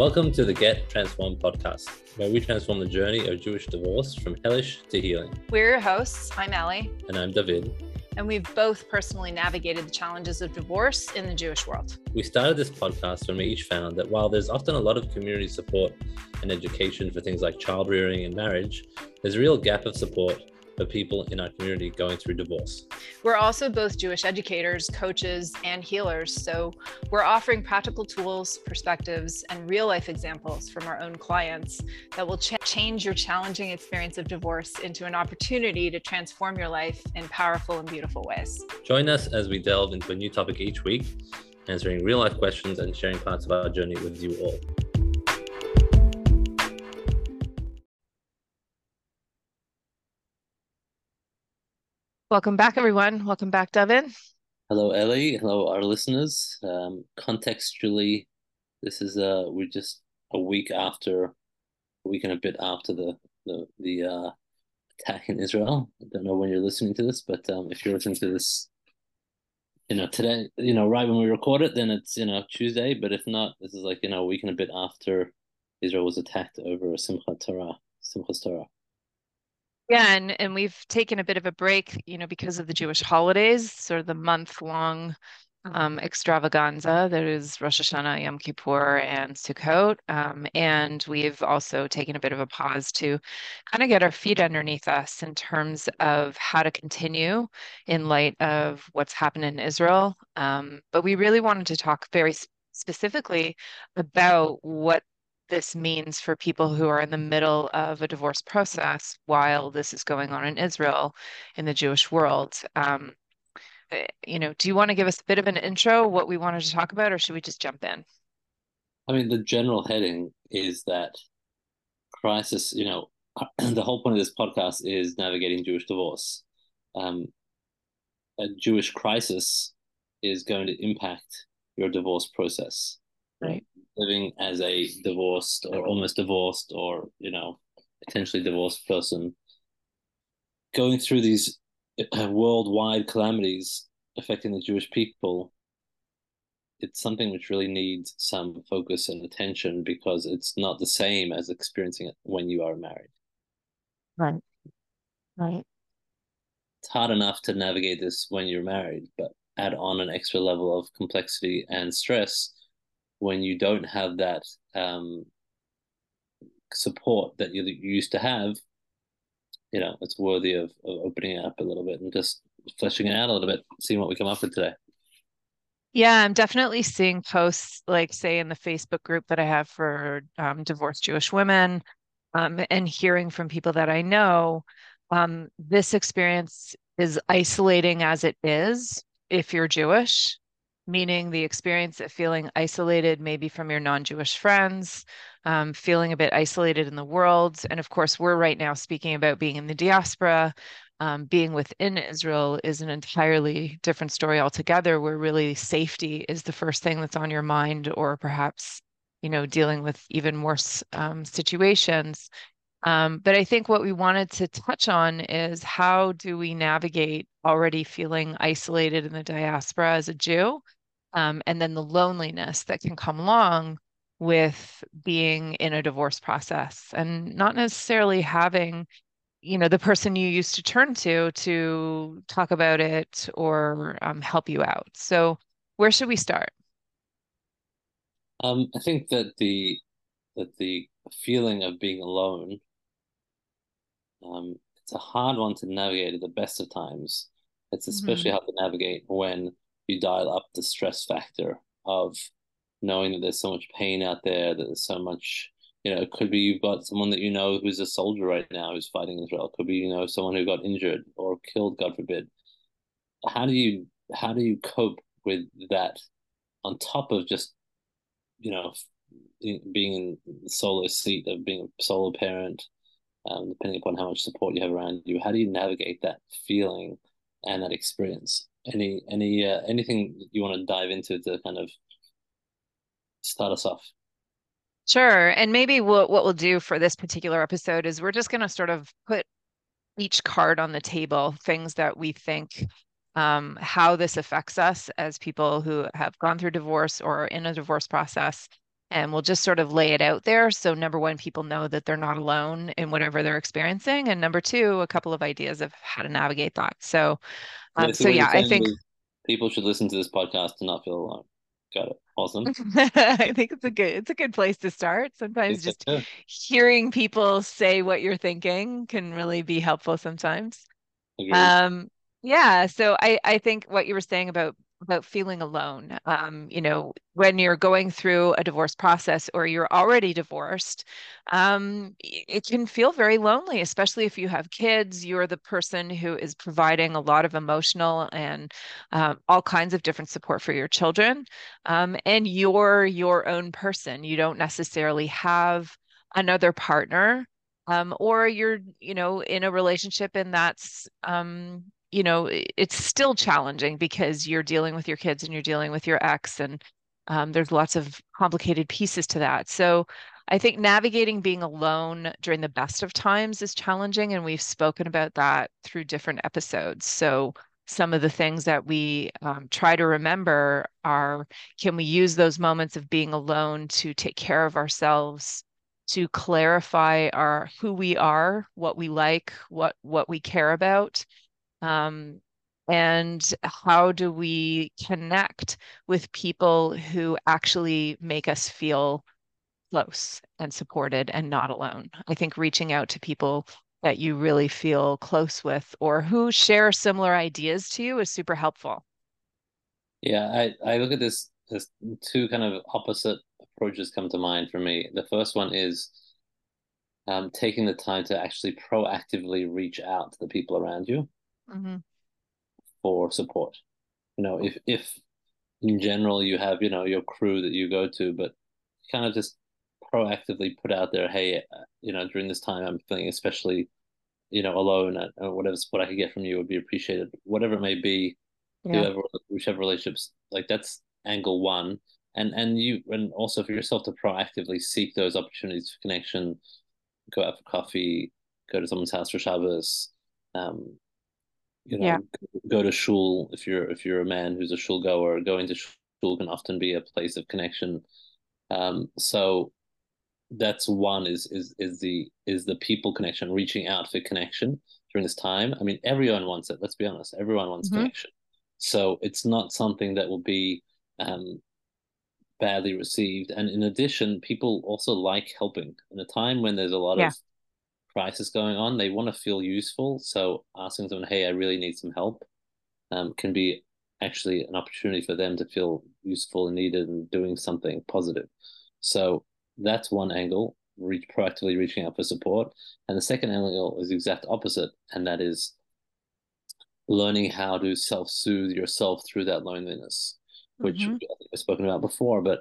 Welcome to the Get Transformed podcast, where we transform the journey of Jewish divorce from hellish to healing. We're your hosts. I'm Ellie. And I'm David. And we've both personally navigated the challenges of divorce in the Jewish world. We started this podcast when we each found that while there's often a lot of community support and education for things like child rearing and marriage, there's a real gap of support of people in our community going through divorce. We're also both Jewish educators, coaches, and healers. So we're offering practical tools, perspectives, and real life examples from our own clients that will ch- change your challenging experience of divorce into an opportunity to transform your life in powerful and beautiful ways. Join us as we delve into a new topic each week, answering real life questions and sharing parts of our journey with you all. Welcome back, everyone. Welcome back, David. Hello, Ellie. Hello, our listeners. Um, contextually, this is uh, we're just a week after, a week and a bit after the the the uh, attack in Israel. I don't know when you're listening to this, but um, if you're listening to this, you know today, you know right when we record it, then it's you know Tuesday. But if not, this is like you know a week and a bit after Israel was attacked over Simchat Torah, Simchas Torah. Yeah, and, and we've taken a bit of a break, you know, because of the Jewish holidays, sort of the month long um, extravaganza that is Rosh Hashanah, Yom Kippur, and Sukkot. Um, and we've also taken a bit of a pause to kind of get our feet underneath us in terms of how to continue in light of what's happened in Israel. Um, but we really wanted to talk very specifically about what this means for people who are in the middle of a divorce process while this is going on in Israel, in the Jewish world. Um, eh, you know, do you want to give us a bit of an intro, what we wanted to talk about, or should we just jump in? I mean, the general heading is that crisis, you know, the whole point of this podcast is navigating Jewish divorce. Um, a Jewish crisis is going to impact your divorce process. Right living as a divorced or almost divorced or you know potentially divorced person going through these uh, worldwide calamities affecting the jewish people it's something which really needs some focus and attention because it's not the same as experiencing it when you are married. Right. Right. It's hard enough to navigate this when you're married but add on an extra level of complexity and stress when you don't have that um, support that you used to have, you know, it's worthy of, of opening it up a little bit and just fleshing it out a little bit, seeing what we come up with today. Yeah, I'm definitely seeing posts like, say, in the Facebook group that I have for um, divorced Jewish women, um, and hearing from people that I know. Um, this experience is isolating as it is if you're Jewish meaning the experience of feeling isolated, maybe from your non Jewish friends, um, feeling a bit isolated in the world. And of course, we're right now speaking about being in the diaspora. Um, being within Israel is an entirely different story altogether, where really safety is the first thing that's on your mind, or perhaps, you know, dealing with even worse um, situations. Um, but I think what we wanted to touch on is how do we navigate already feeling isolated in the diaspora as a Jew um, and then the loneliness that can come along with being in a divorce process and not necessarily having you know the person you used to turn to to talk about it or um, help you out. So where should we start? Um, i think that the that the feeling of being alone um, it's a hard one to navigate at the best of times it's especially mm-hmm. hard to navigate when you dial up the stress factor of knowing that there's so much pain out there, that there's so much, you know, it could be you've got someone that you know who's a soldier right now who's fighting Israel. It could be, you know, someone who got injured or killed, God forbid. How do you how do you cope with that on top of just, you know, being in the solo seat of being a solo parent, um, depending upon how much support you have around you, how do you navigate that feeling and that experience? any any uh, anything you want to dive into to kind of start us off? Sure and maybe what what we'll do for this particular episode is we're just going to sort of put each card on the table things that we think um, how this affects us as people who have gone through divorce or in a divorce process and we'll just sort of lay it out there. So number one, people know that they're not alone in whatever they're experiencing, and number two, a couple of ideas of how to navigate that. So, um, so yeah, I think people should listen to this podcast to not feel alone. Got it. Awesome. I think it's a good it's a good place to start. Sometimes just hearing people say what you're thinking can really be helpful sometimes. Agreed. Um yeah, so I I think what you were saying about about feeling alone. Um, you know, when you're going through a divorce process or you're already divorced, um, it can feel very lonely, especially if you have kids. You're the person who is providing a lot of emotional and um, all kinds of different support for your children. Um, and you're your own person. You don't necessarily have another partner. Um, or you're, you know, in a relationship and that's um, you know it's still challenging because you're dealing with your kids and you're dealing with your ex and um, there's lots of complicated pieces to that. So i think navigating being alone during the best of times is challenging and we've spoken about that through different episodes. So some of the things that we um, try to remember are can we use those moments of being alone to take care of ourselves to clarify our who we are what we like what what we care about um, and how do we connect with people who actually make us feel close and supported and not alone? I think reaching out to people that you really feel close with or who share similar ideas to you is super helpful. Yeah, I, I look at this as two kind of opposite approaches come to mind for me. The first one is um, taking the time to actually proactively reach out to the people around you mm-hmm. for support. You know, if if in general you have you know your crew that you go to, but kind of just proactively put out there, hey, uh, you know, during this time I'm feeling especially, you know, alone, and uh, whatever support I could get from you would be appreciated. Whatever it may be, yeah. whoever, whichever relationships, like that's angle one. And and you and also for yourself to proactively seek those opportunities for connection, go out for coffee, go to someone's house for Shabbos, um, you know, yeah. go to shul if you're if you're a man who's a shul goer. Going to shul can often be a place of connection. Um, so that's one is is is the is the people connection, reaching out for connection during this time. I mean, everyone wants it. Let's be honest, everyone wants mm-hmm. connection. So it's not something that will be um, badly received. And in addition, people also like helping. In a time when there's a lot yeah. of crisis going on, they want to feel useful. So asking someone, "Hey, I really need some help," um, can be actually an opportunity for them to feel useful and needed and doing something positive. So that's one angle, reach proactively reaching out for support. And the second angle is the exact opposite, and that is learning how to self-soothe yourself through that loneliness, which mm-hmm. I've spoken about before, but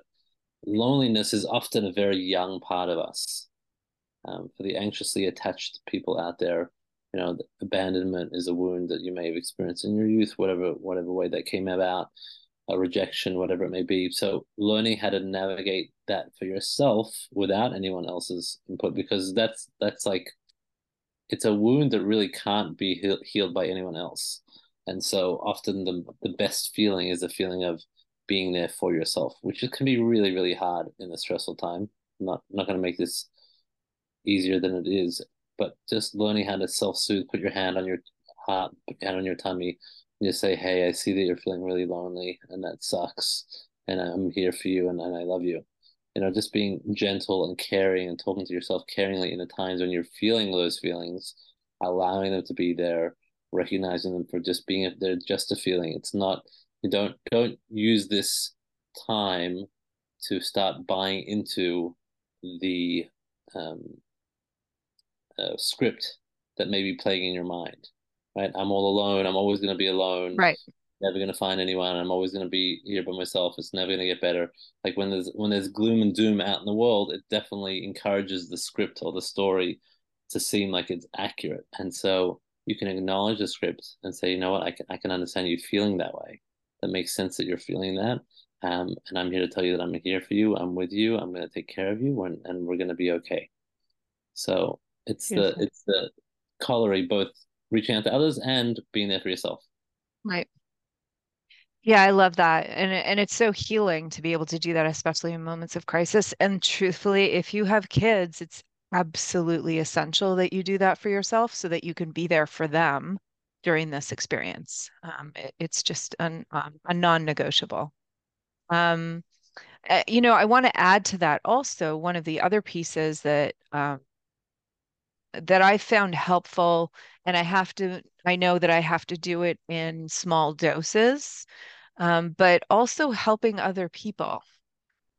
loneliness is often a very young part of us um, for the anxiously attached people out there, you know, abandonment is a wound that you may have experienced in your youth, whatever whatever way that came about, a rejection, whatever it may be. So learning how to navigate that for yourself without anyone else's input, because that's that's like it's a wound that really can't be he- healed by anyone else. And so often the the best feeling is the feeling of being there for yourself, which can be really, really hard in a stressful time. I'm not not going to make this easier than it is. But just learning how to self soothe, put your hand on your heart, hand on your tummy, and just say, Hey, I see that you're feeling really lonely and that sucks. And I'm here for you and, and I love you. You know, just being gentle and caring and talking to yourself caringly in the times when you're feeling those feelings, allowing them to be there, recognizing them for just being there, just a feeling. It's not you don't don't use this time to start buying into the um, uh, script that may be playing in your mind, right? I'm all alone. I'm always going to be alone. Right. Never going to find anyone. I'm always going to be here by myself. It's never going to get better. Like when there's when there's gloom and doom out in the world, it definitely encourages the script or the story to seem like it's accurate. And so you can acknowledge the script and say, you know what, I can I can understand you feeling that way. That makes sense that you're feeling that. Um, and I'm here to tell you that I'm here for you. I'm with you. I'm going to take care of you, and, and we're going to be okay. So it's the it's the coloring both reaching out to others and being there for yourself. Right. Yeah, I love that. And and it's so healing to be able to do that, especially in moments of crisis. And truthfully, if you have kids, it's absolutely essential that you do that for yourself so that you can be there for them during this experience. Um, it, it's just an, um, a non-negotiable. Um, uh, you know, I want to add to that also one of the other pieces that um, that I found helpful, and I have to, I know that I have to do it in small doses, um, but also helping other people,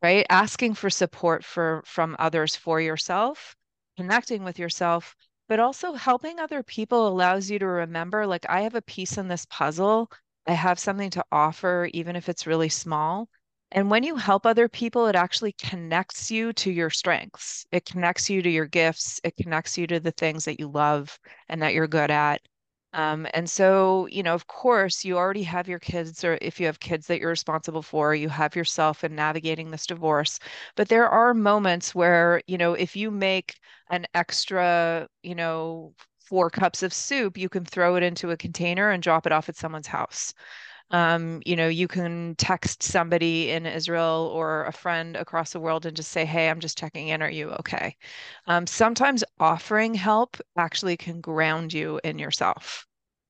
right? Asking for support for from others for yourself, connecting with yourself, but also helping other people allows you to remember, like, I have a piece in this puzzle. I have something to offer, even if it's really small. And when you help other people, it actually connects you to your strengths. It connects you to your gifts. It connects you to the things that you love and that you're good at. Um, and so, you know, of course, you already have your kids, or if you have kids that you're responsible for, you have yourself in navigating this divorce. But there are moments where, you know, if you make an extra, you know, four cups of soup, you can throw it into a container and drop it off at someone's house. Um, you know, you can text somebody in Israel or a friend across the world and just say, Hey, I'm just checking in. Are you okay? Um, sometimes offering help actually can ground you in yourself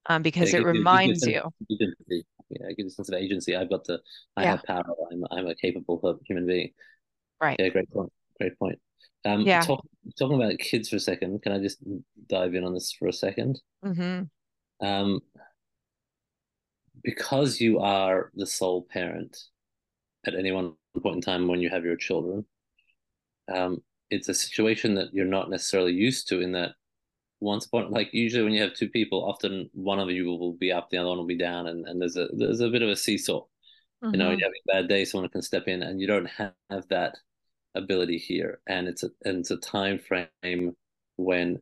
um, because Yeah, it it gives you, it reminds you. Yeah, it gives a sense of agency. I've got the, I Yeah, have power. I'm, I'm a capable human being. right. Yeah, great point. Great point. Um, Yeah. talk, talking about kids for a second, can I just dive in on this for a second? hmm Um, because you are the sole parent at any one point in time when you have your children, um, it's a situation that you're not necessarily used to in that once upon like usually when you have two people, often one of you will be up, the other one will be down, and, and there's a there's a bit of a seesaw. You know, hmm you're having a bad day, someone can step in, and you don't have that ability here. And it's a and it's a time frame when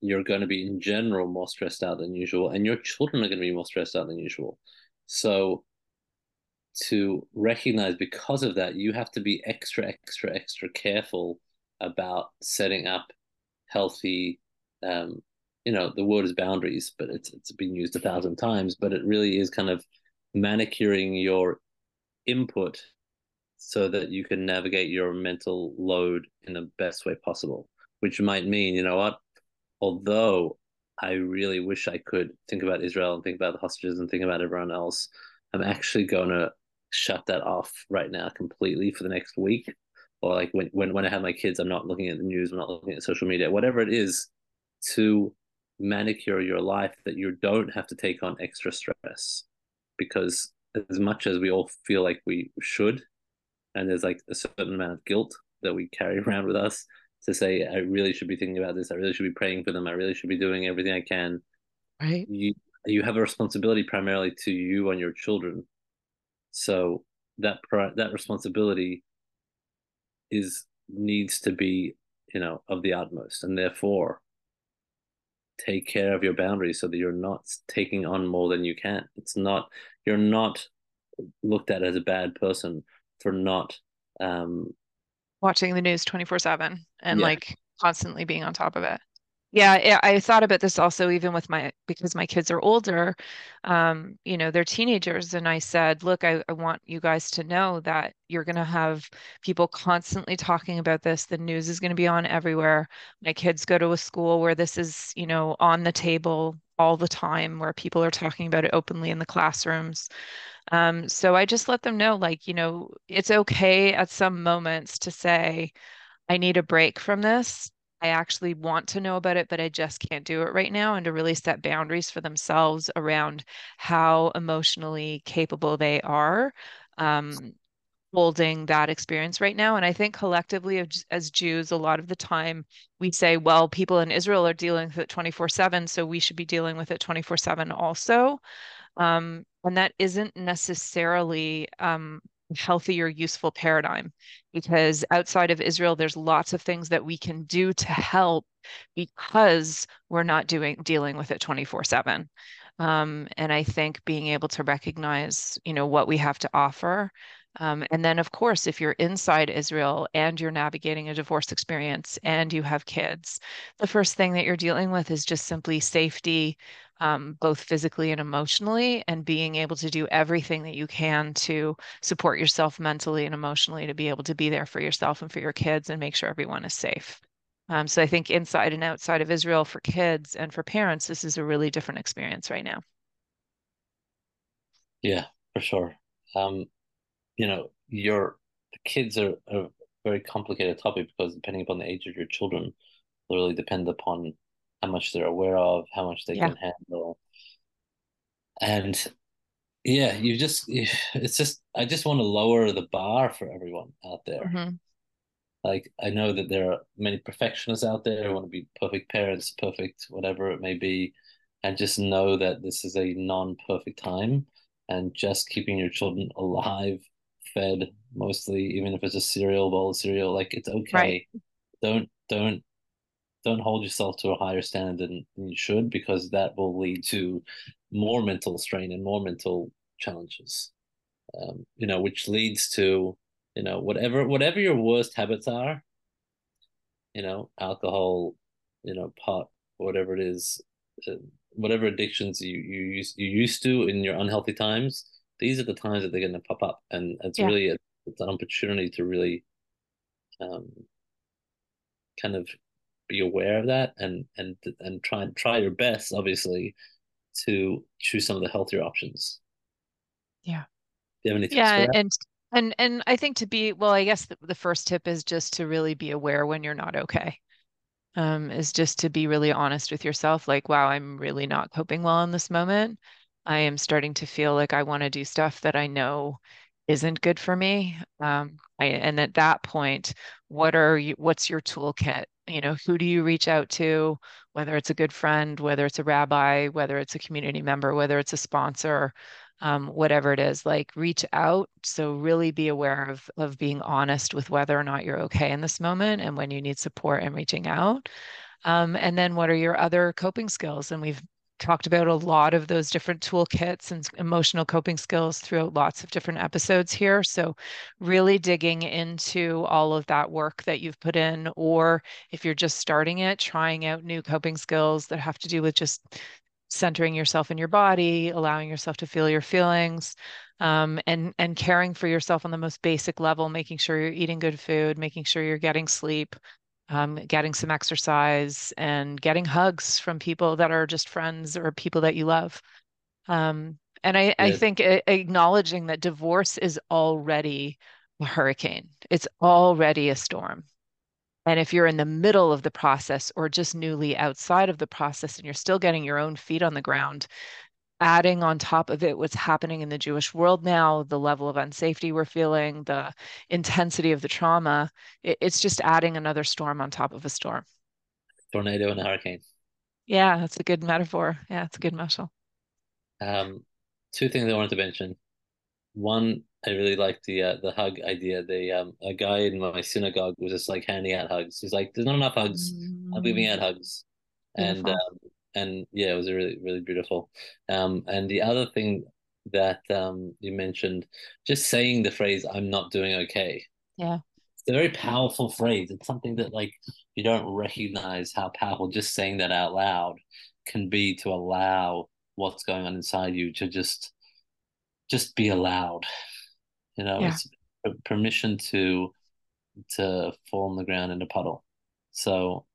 you're going to be in general more stressed out than usual, and your children are going to be more stressed out than usual. So to recognize because of that, you have to be extra, extra, extra careful about setting up healthy. Um, you know, the word is boundaries, but it's it's been used a thousand times. But it really is kind of manicuring your input so that you can navigate your mental load in the best way possible. Which might mean, you know what, although I really wish I could think about Israel and think about the hostages and think about everyone else, I'm actually going to shut that off right now completely for the next week. Or like when, when, when I have my kids, I'm not looking at the news, I'm not looking at social media, whatever it is to manicure your life that you don't have to take on extra stress. Because as much as we all feel like we should, and there's like a certain amount of guilt that we carry around with us, to say I really should be thinking about this. I really should be praying for them. I really should be doing everything I can. Right. You you have a responsibility primarily to you and your children. So that that responsibility is needs to be you know of the utmost, and therefore take care of your boundaries so that you're not taking on more than you can. It's not you're not looked at as a bad person for not um Watching the news 24/7 and yeah like constantly being on top of it. Yeah, I I thought about this also even with my because my kids are older, um, you know, they're teenagers, and I said, look, I, I want you guys to know that you're going to have people constantly talking about this. The news is going to be on everywhere. My kids go to a school where this is, you know, on the table all the time, where people are talking about it openly in the classrooms. Um, so I just let them know, like, you know, it's okay at some moments to say, I need a break from this. I actually want to know about it, but I just can't do it right now. And to really set boundaries for themselves around how emotionally capable they are um, holding that experience right now. And I think collectively, as Jews, a lot of the time we say, well, people in Israel are dealing with it 24 7, so we should be dealing with it 24 7 also. Um, and that isn't necessarily um, healthy or useful paradigm because outside of Israel, there's lots of things that we can do to help because we're not doing dealing with it 24 7. Um, and I think being able to recognize, you know, what we have to offer. Um, and then, of course, if you're inside Israel and you're navigating a divorce experience and you have kids, the first thing that you're dealing with is just simply safety, um, both physically and emotionally, and being able to do everything that you can to support yourself mentally and emotionally to be able to be there for yourself and for your kids and make sure everyone is safe. Um, so I think inside and outside of Israel for kids and for parents, this is a really different experience right now. Yeah, for sure. Um, you know, your kids are a very complicated topic because depending upon the age of your children, they really depend upon how much they're aware of, how much they yeah. can handle. And yeah, you just it's just I just want to lower the bar for everyone out there. Mm-hmm. Like I know that there are many perfectionists out there who want to be perfect parents, perfect whatever it may be, and just know that this is a non-perfect time and just keeping your children alive, fed mostly, even if it's a cereal bowl of cereal, like it's okay. Right. Don't don't don't hold yourself to a higher standard than, you should because that will lead to more mental strain and more mental challenges. Um, you know, which leads to you know whatever whatever your worst habits are. You know, alcohol, you know, pot, whatever it is, uh, whatever addictions you you used you used to in your unhealthy times, these are the times that they're going to pop up, and it's yeah. really a, it's an opportunity to really um, kind of be aware of that and and and try and try your best, obviously, to choose some of the healthier options. Yeah. Do you have any yeah, and and and I think to be well, I guess the, the first tip is just to really be aware when you're not okay um, is just to be really honest with yourself like, wow, I'm really not coping well in this moment. I am starting to feel like I want to do stuff that I know isn't good for me. Um, I, and at that point, what are you, what's your toolkit? You know, who do you reach out to, whether it's a good friend, whether it's a rabbi, whether it's a community member, whether it's a sponsor, um, whatever it is, like reach out. So really be aware of of being honest with whether or not you're okay in this moment and when you need support and reaching out. Um, and then what are your other coping skills? And we've talked about a lot of those different toolkits and emotional coping skills throughout lots of different episodes here. So, really digging into all of that work that you've put in, or if you're just starting it, trying out new coping skills that have to do with just centering yourself in your body, allowing yourself to feel your feelings, um, and and caring for yourself on the most basic level, making sure you're eating good food, making sure you're getting sleep, um, getting some exercise, and getting hugs from people that are just friends or people that you love. Um, and I, I think acknowledging that divorce is already a hurricane. It's already a storm. And if you're in the middle of the process or just newly outside of the process and you're still getting your own feet on the ground, adding on top of it what's happening in the Jewish world now, the level of unsafety we're feeling, the intensity of the trauma, it, it's just adding another storm on top of a storm. Tornado and a hurricane. Yeah, that's a good metaphor. Yeah, it's a good muscle. Um, two things I wanted to mention. One, I really like the uh, the hug idea. The um a guy in my synagogue was just like handing out hugs. He's like, "There's not enough hugs. I'm giving out hugs," and um, and yeah, it was really really beautiful. Um, and the other thing that um you mentioned, just saying the phrase "I'm not doing okay." Yeah, it's a very powerful phrase. It's something that like you don't recognize how powerful just saying that out loud can be to allow what's going on inside you to just just be allowed you know, yeah. it's permission to to fall on the ground in a puddle. So,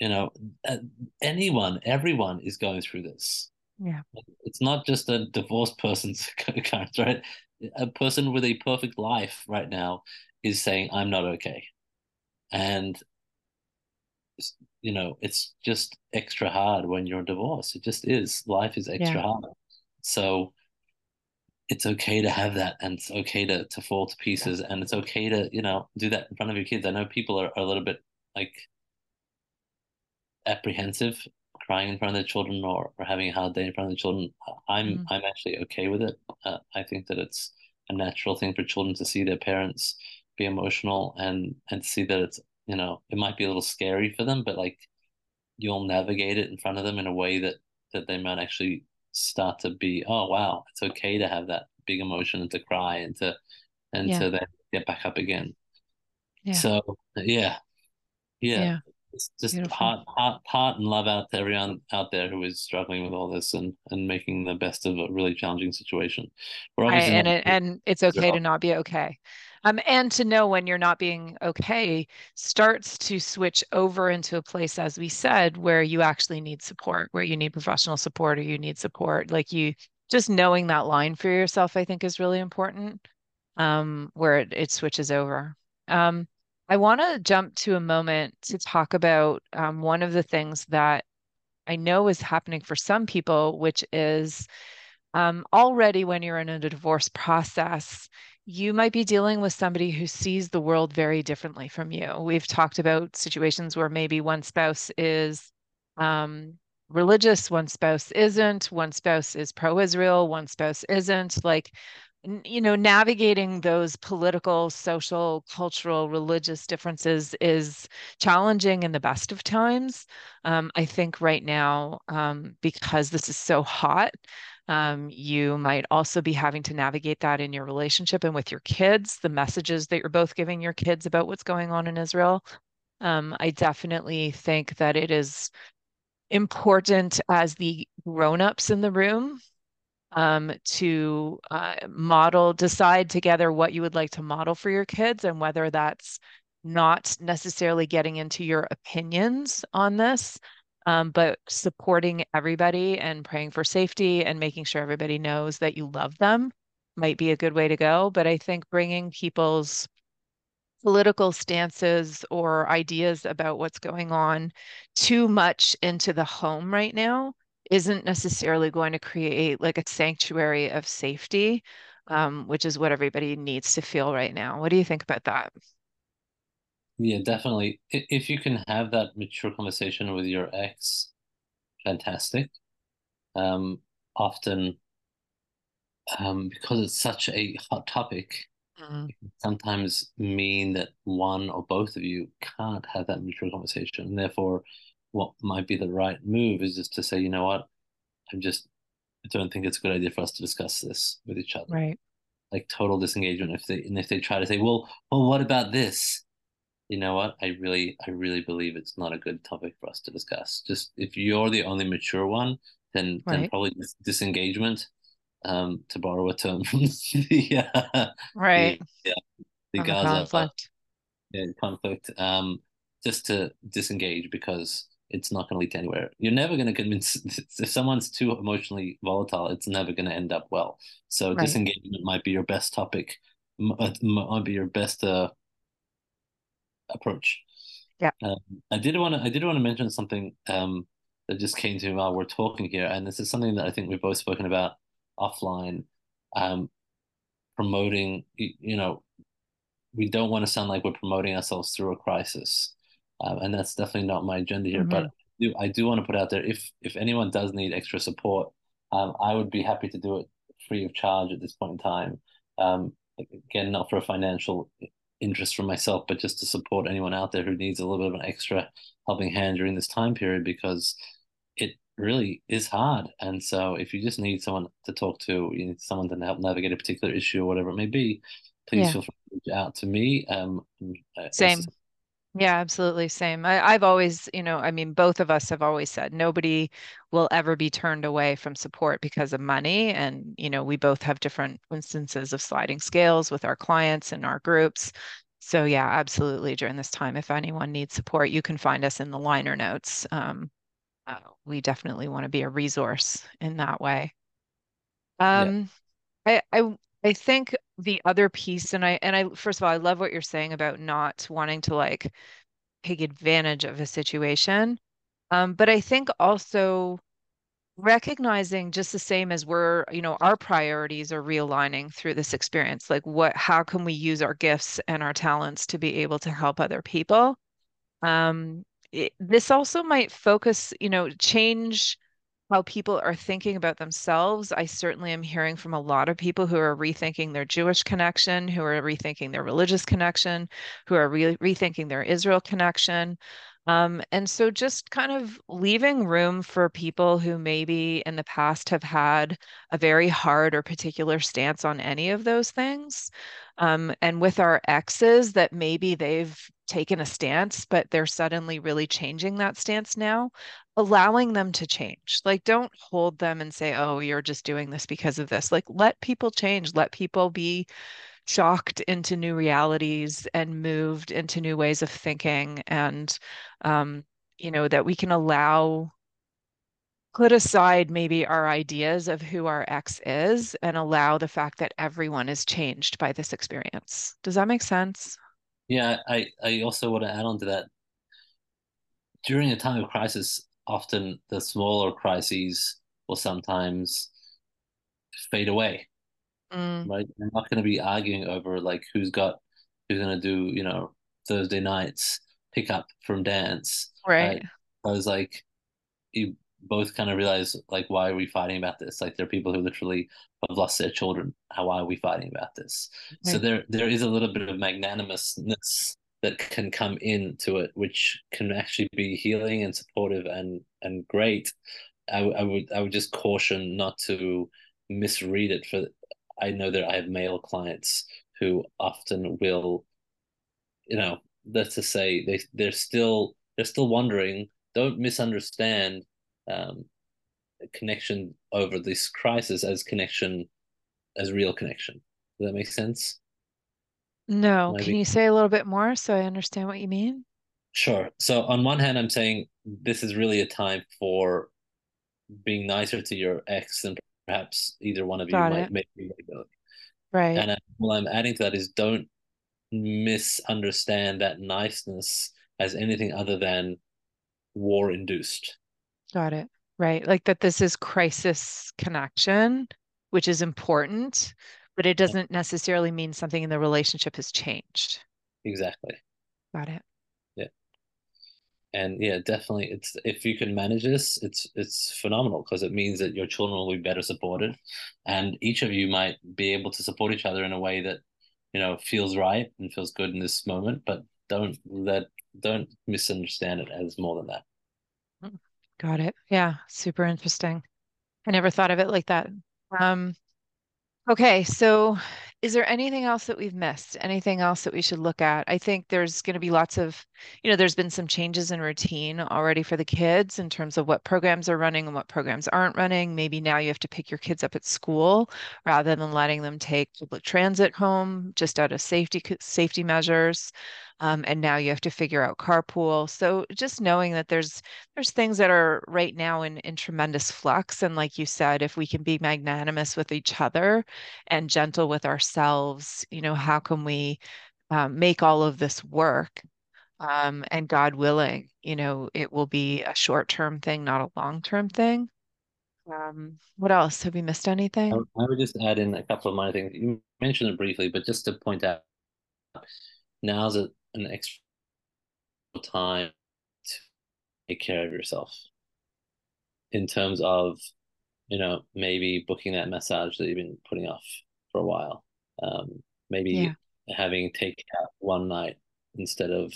you know, uh, anyone, everyone is going through this. Yeah. It's not just a divorced person's occurrence, right? A person with a perfect life right now is saying, I'm not okay. And, you know, it's just extra hard when you're divorced. It just is. Life is extra yeah. hard. So, it's okay to have that and it's okay to to fall to pieces and it's okay to you know do that in front of your kids i know people are, are a little bit like apprehensive crying in front of their children or, or having a hard day in front of the children i'm mm. i'm actually okay with it uh, i think that it's a natural thing for children to see their parents be emotional and and see that it's you know it might be a little scary for them but like you'll navigate it in front of them in a way that that they might actually start to be, oh wow, it's okay to have that big emotion and to cry and to and yeah. to then get back up again. Yeah. So yeah. yeah. Yeah. It's just Beautiful. heart, heart, heart, and love out to everyone out there who is struggling with all this and and making the best of a really challenging situation. We're obviously right, and it, and it's okay to not be okay. Um, and to know when you're not being okay starts to switch over into a place, as we said, where you actually need support, where you need professional support or you need support. Like you just knowing that line for yourself, I think is really important. Um, where it, it switches over. Um, I want to jump to a moment to talk about um, one of the things that I know is happening for some people, which is um, already when you're in a divorce process, you might be dealing with somebody who sees the world very differently from you. We've talked about situations where maybe one spouse is um, religious, one spouse isn't, one spouse is pro Israel, one spouse isn't. Like, you know, navigating those political, social, cultural, religious differences is challenging in the best of times. Um, I think right now, um, because this is so hot, um, you might also be having to navigate that in your relationship and with your kids, the messages that you're both giving your kids about what's going on in Israel. Um, I definitely think that it is important as the grown-ups in the room um, to uh, model, decide together what you would like to model for your kids and whether that's not necessarily getting into your opinions on this, um, but supporting everybody and praying for safety and making sure everybody knows that you love them might be a good way to go. But I think bringing people's political stances or ideas about what's going on too much into the home right now isn't necessarily going to create like a sanctuary of safety, um, which is what everybody needs to feel right now. What do you think about that? Yeah, definitely. If you can have that mature conversation with your ex, fantastic. Um, often, um, because it's such a hot topic, mm. it can sometimes mean that one or both of you can't have that mature conversation. And therefore, what might be the right move is just to say, you know what, I'm just, I don't think it's a good idea for us to discuss this with each other. Right. Like total disengagement. If they and if they try to say, well, well, what about this? You know what? I really, I really believe it's not a good topic for us to discuss. Just if you're the only mature one, then right. then probably disengagement. Um, to borrow a term from the uh, right, the, yeah, the from Gaza conflict. Uh, yeah, conflict. Um, just to disengage because it's not going to lead to anywhere. You're never going to convince if someone's too emotionally volatile, it's never going to end up well. So right. disengagement might be your best topic, might be your best uh, approach. Yeah. Um, I did want to I did want to mention something um, that just came to me while we're talking here, and this is something that I think we've both spoken about offline. Um, promoting, you know, we don't want to sound like we're promoting ourselves through a crisis um, and that's definitely not my agenda here. Mm-hmm. But I do, I do want to put out there if if anyone does need extra support, um, I would be happy to do it free of charge at this point in time. Um, again, not for a financial interest from myself, but just to support anyone out there who needs a little bit of an extra helping hand during this time period because it really is hard. And so, if you just need someone to talk to, you need someone to help navigate a particular issue or whatever it may be, please yeah. feel free to reach out to me. Um, Same. Yeah, absolutely. Same. I, I've always, you know, I mean, both of us have always said nobody will ever be turned away from support because of money. And, you know, we both have different instances of sliding scales with our clients and our groups. So, yeah, absolutely. During this time, if anyone needs support, you can find us in the liner notes. Um, uh, we definitely want to be a resource in that way. Um, yeah. I, I I think the other piece, and I and I first of all, I love what you're saying about not wanting to like take advantage of a situation. Um, but I think also recognizing just the same as we're, you know, our priorities are realigning through this experience. Like what, how can we use our gifts and our talents to be able to help other people? Um, it, this also might focus, you know, change how people are thinking about themselves. I certainly am hearing from a lot of people who are rethinking their Jewish connection, who are rethinking their religious connection, who are re- rethinking their Israel connection. Um, and so just kind of leaving room for people who maybe in the past have had a very hard or particular stance on any of those things. Um, and with our exes, that maybe they've taken a stance, but they're suddenly really changing that stance now, allowing them to change. Like, don't hold them and say, oh, you're just doing this because of this. Like, let people change, let people be shocked into new realities and moved into new ways of thinking. And, um, you know, that we can allow put aside maybe our ideas of who our ex is and allow the fact that everyone is changed by this experience. Does that make sense? Yeah, I, I also want to add on to that. During a time of crisis, often the smaller crises will sometimes fade away. Mm. Right? I'm not going to be arguing over like who's got who's going to do, you know, Thursday nights pick up from dance. Right. right? I was like, you both kind of realize like why are we fighting about this? Like there are people who literally have lost their children. How are we fighting about this? Right. so there there is a little bit of magnanimousness that can come into it which can actually be healing and supportive and and great. I, I would i would just caution not to misread it for i know that i have male clients who often will you know let's just say they they're still they're still wondering. Don't misunderstand um, connection over this crisis as connection, as real connection. Does that make sense? No. Maybe? Can you say a little bit more so I understand what you mean? Sure. So on one hand, I'm saying this is really a time for being nicer to your ex than perhaps either one of Got you it. might make. Right. And what I'm adding to that is don't misunderstand that niceness as anything other than war induced. Got it. Right. Like that this is crisis connection, which is important, but it doesn't necessarily mean something in the relationship has changed. Exactly. Got it. Yeah. And yeah, definitely it's if you can manage this, it's it's phenomenal because it means that your children will be better supported and each of you might be able to support each other in a way that, you know, feels right and feels good in this moment, but don't let don't misunderstand it as more than that. Got it. Yeah, super interesting. I never thought of it like that. Um, okay, so is there anything else that we've missed? Anything else that we should look at? I think there's going to be lots of, you know, there's been some changes in routine already for the kids in terms of what programs are running and what programs aren't running. Maybe now you have to pick your kids up at school rather than letting them take public transit home just out of safety safety measures um, and now you have to figure out carpool. So just knowing that there's there's things that are right now in in tremendous flux, and like you said, if we can be magnanimous with each other and gentle with ourselves, you know, how can we um, make all of this work? Um, and God willing, you know, it will be a short term thing, not a long term thing. Um, what else? Have we missed anything? I would just add in a couple of minor things. You mentioned it briefly, but just to point out, now's a, an extra time to take care of yourself in terms of you know maybe booking that massage that you've been putting off for a while um, maybe yeah. having takeout one night instead of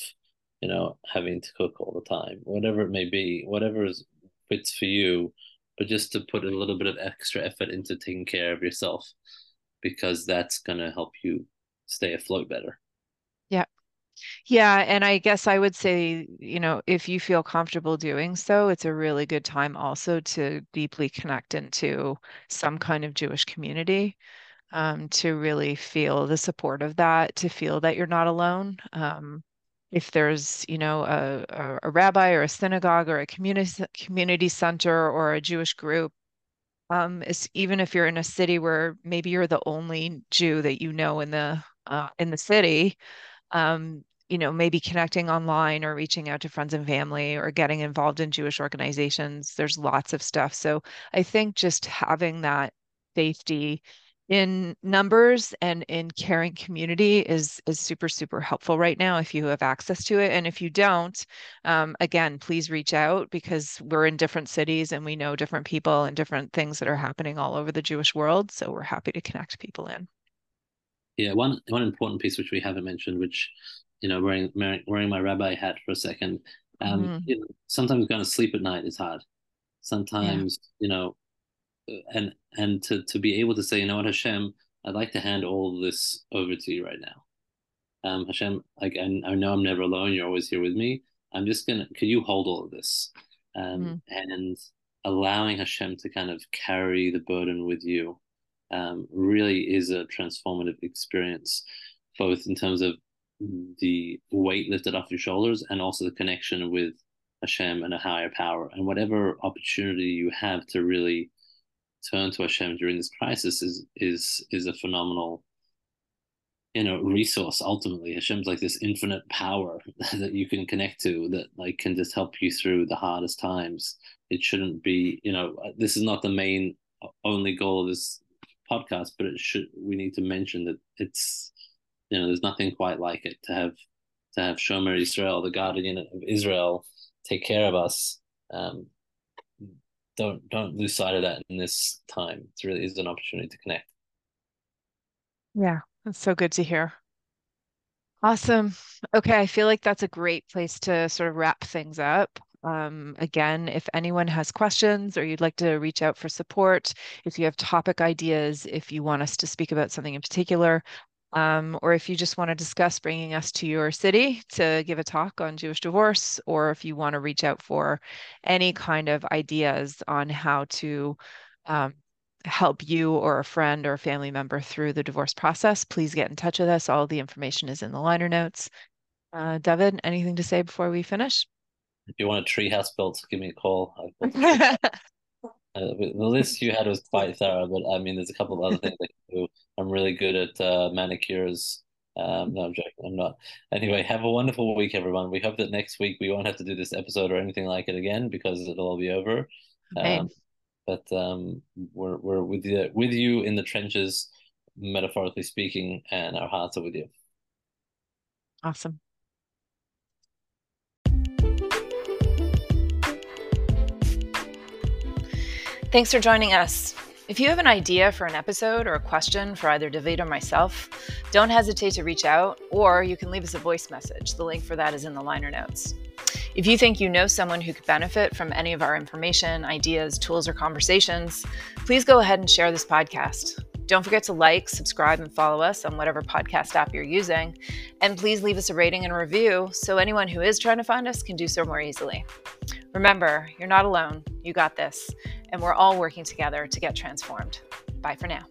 you know having to cook all the time whatever it may be whatever is fits for you but just to put a little bit of extra effort into taking care of yourself because that's going to help you stay afloat better yeah yeah, and I guess I would say, you know, if you feel comfortable doing so, it's a really good time also to deeply connect into some kind of Jewish community, um, to really feel the support of that, to feel that you're not alone. Um, if there's, you know, a, a, rabbi or a synagogue or a community community center or a Jewish group, um, even if you're in a city where maybe you're the only Jew that you know in the uh, in the city, um, you know, maybe connecting online or reaching out to friends and family or getting involved in Jewish organizations. There's lots of stuff. So I think just having that safety in numbers and in caring community is is super super helpful right now if you have access to it and if you don't um, again please reach out because we're in different cities and we know different people and different things that are happening all over the jewish world so we're happy to connect people in yeah one one important piece which we haven't mentioned which you know, wearing wearing my rabbi hat for a second. Um, mm. you know, sometimes going to sleep at night is hard. Sometimes, yeah. you know, and and to to be able to say, you know what, Hashem, I'd like to hand all this over to you right now. Um, Hashem, like I, I know I'm never alone. You're always here with me. I'm just gonna. Could you hold all of this? Um, mm-hmm. and allowing Hashem to kind of carry the burden with you um, really is a transformative experience, both in terms of the weight lifted off your shoulders and also the connection with Hashem and a higher power. And whatever opportunity you have to really turn to Hashem during this crisis is is is a phenomenal you know resource ultimately hashem's like this infinite power that you can connect to that like can just help you through the hardest times it shouldn't be you know this is not the main only goal of this podcast but it should we need to mention that it's you know there's nothing quite like it to have to have shomer israel the guardian of israel take care of us. Um don't don't lose sight of that in this time. It really is an opportunity to connect. Yeah that's so good to hear. Awesome. Okay i feel like that's a great place to sort of wrap things up um, again, if anyone has questions or you'd like to reach out for support, if you have topic ideas, if you want us to speak about something in particular, um, or if you just want to discuss bringing us to your city to give a talk on Jewish divorce, or if you want to reach out for any kind of ideas on how to um, help you or a friend or a family member through the divorce process, please get in touch with us. All the information is in the liner notes. Uh, David, anything to say before we finish? If you want a treehouse built, give me a call. Uh, the list you had was quite thorough, but I mean, there's a couple of other things I can do. I'm really good at uh, manicures. Um, no, I'm joking. I'm not. Anyway, have a wonderful week, everyone. We hope that next week we won't have to do this episode or anything like it again because it'll all be over. Okay. Um, but um, we're we're with you with you in the trenches, metaphorically speaking, and our hearts are with you. Awesome. Thanks for joining us. If you have an idea for an episode or a question for either David or myself, don't hesitate to reach out, or you can leave us a voice message. The link for that is in the liner notes. If you think you know someone who could benefit from any of our information, ideas, tools, or conversations, please go ahead and share this podcast. Don't forget to like, subscribe, and follow us on whatever podcast app you're using. And please leave us a rating and a review so anyone who is trying to find us can do so more easily. Remember, you're not alone. You got this. And we're all working together to get transformed. Bye for now.